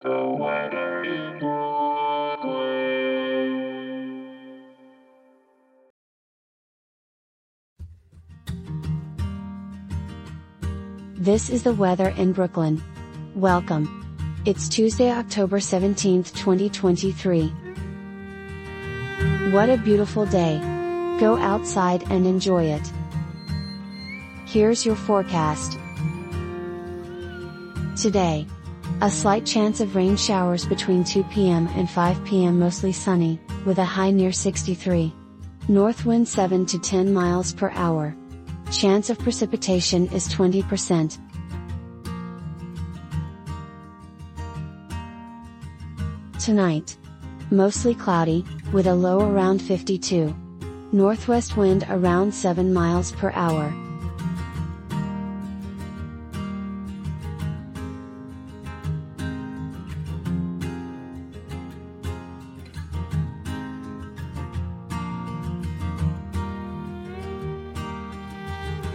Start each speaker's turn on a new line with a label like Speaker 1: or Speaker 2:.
Speaker 1: This is the weather in Brooklyn. Welcome. It's Tuesday, October 17th, 2023. What a beautiful day. Go outside and enjoy it. Here's your forecast. Today. A slight chance of rain showers between 2 p.m. and 5 p.m. mostly sunny, with a high near 63. North wind 7 to 10 miles per hour. Chance of precipitation is 20%. Tonight. Mostly cloudy, with a low around 52. Northwest wind around 7 miles per hour.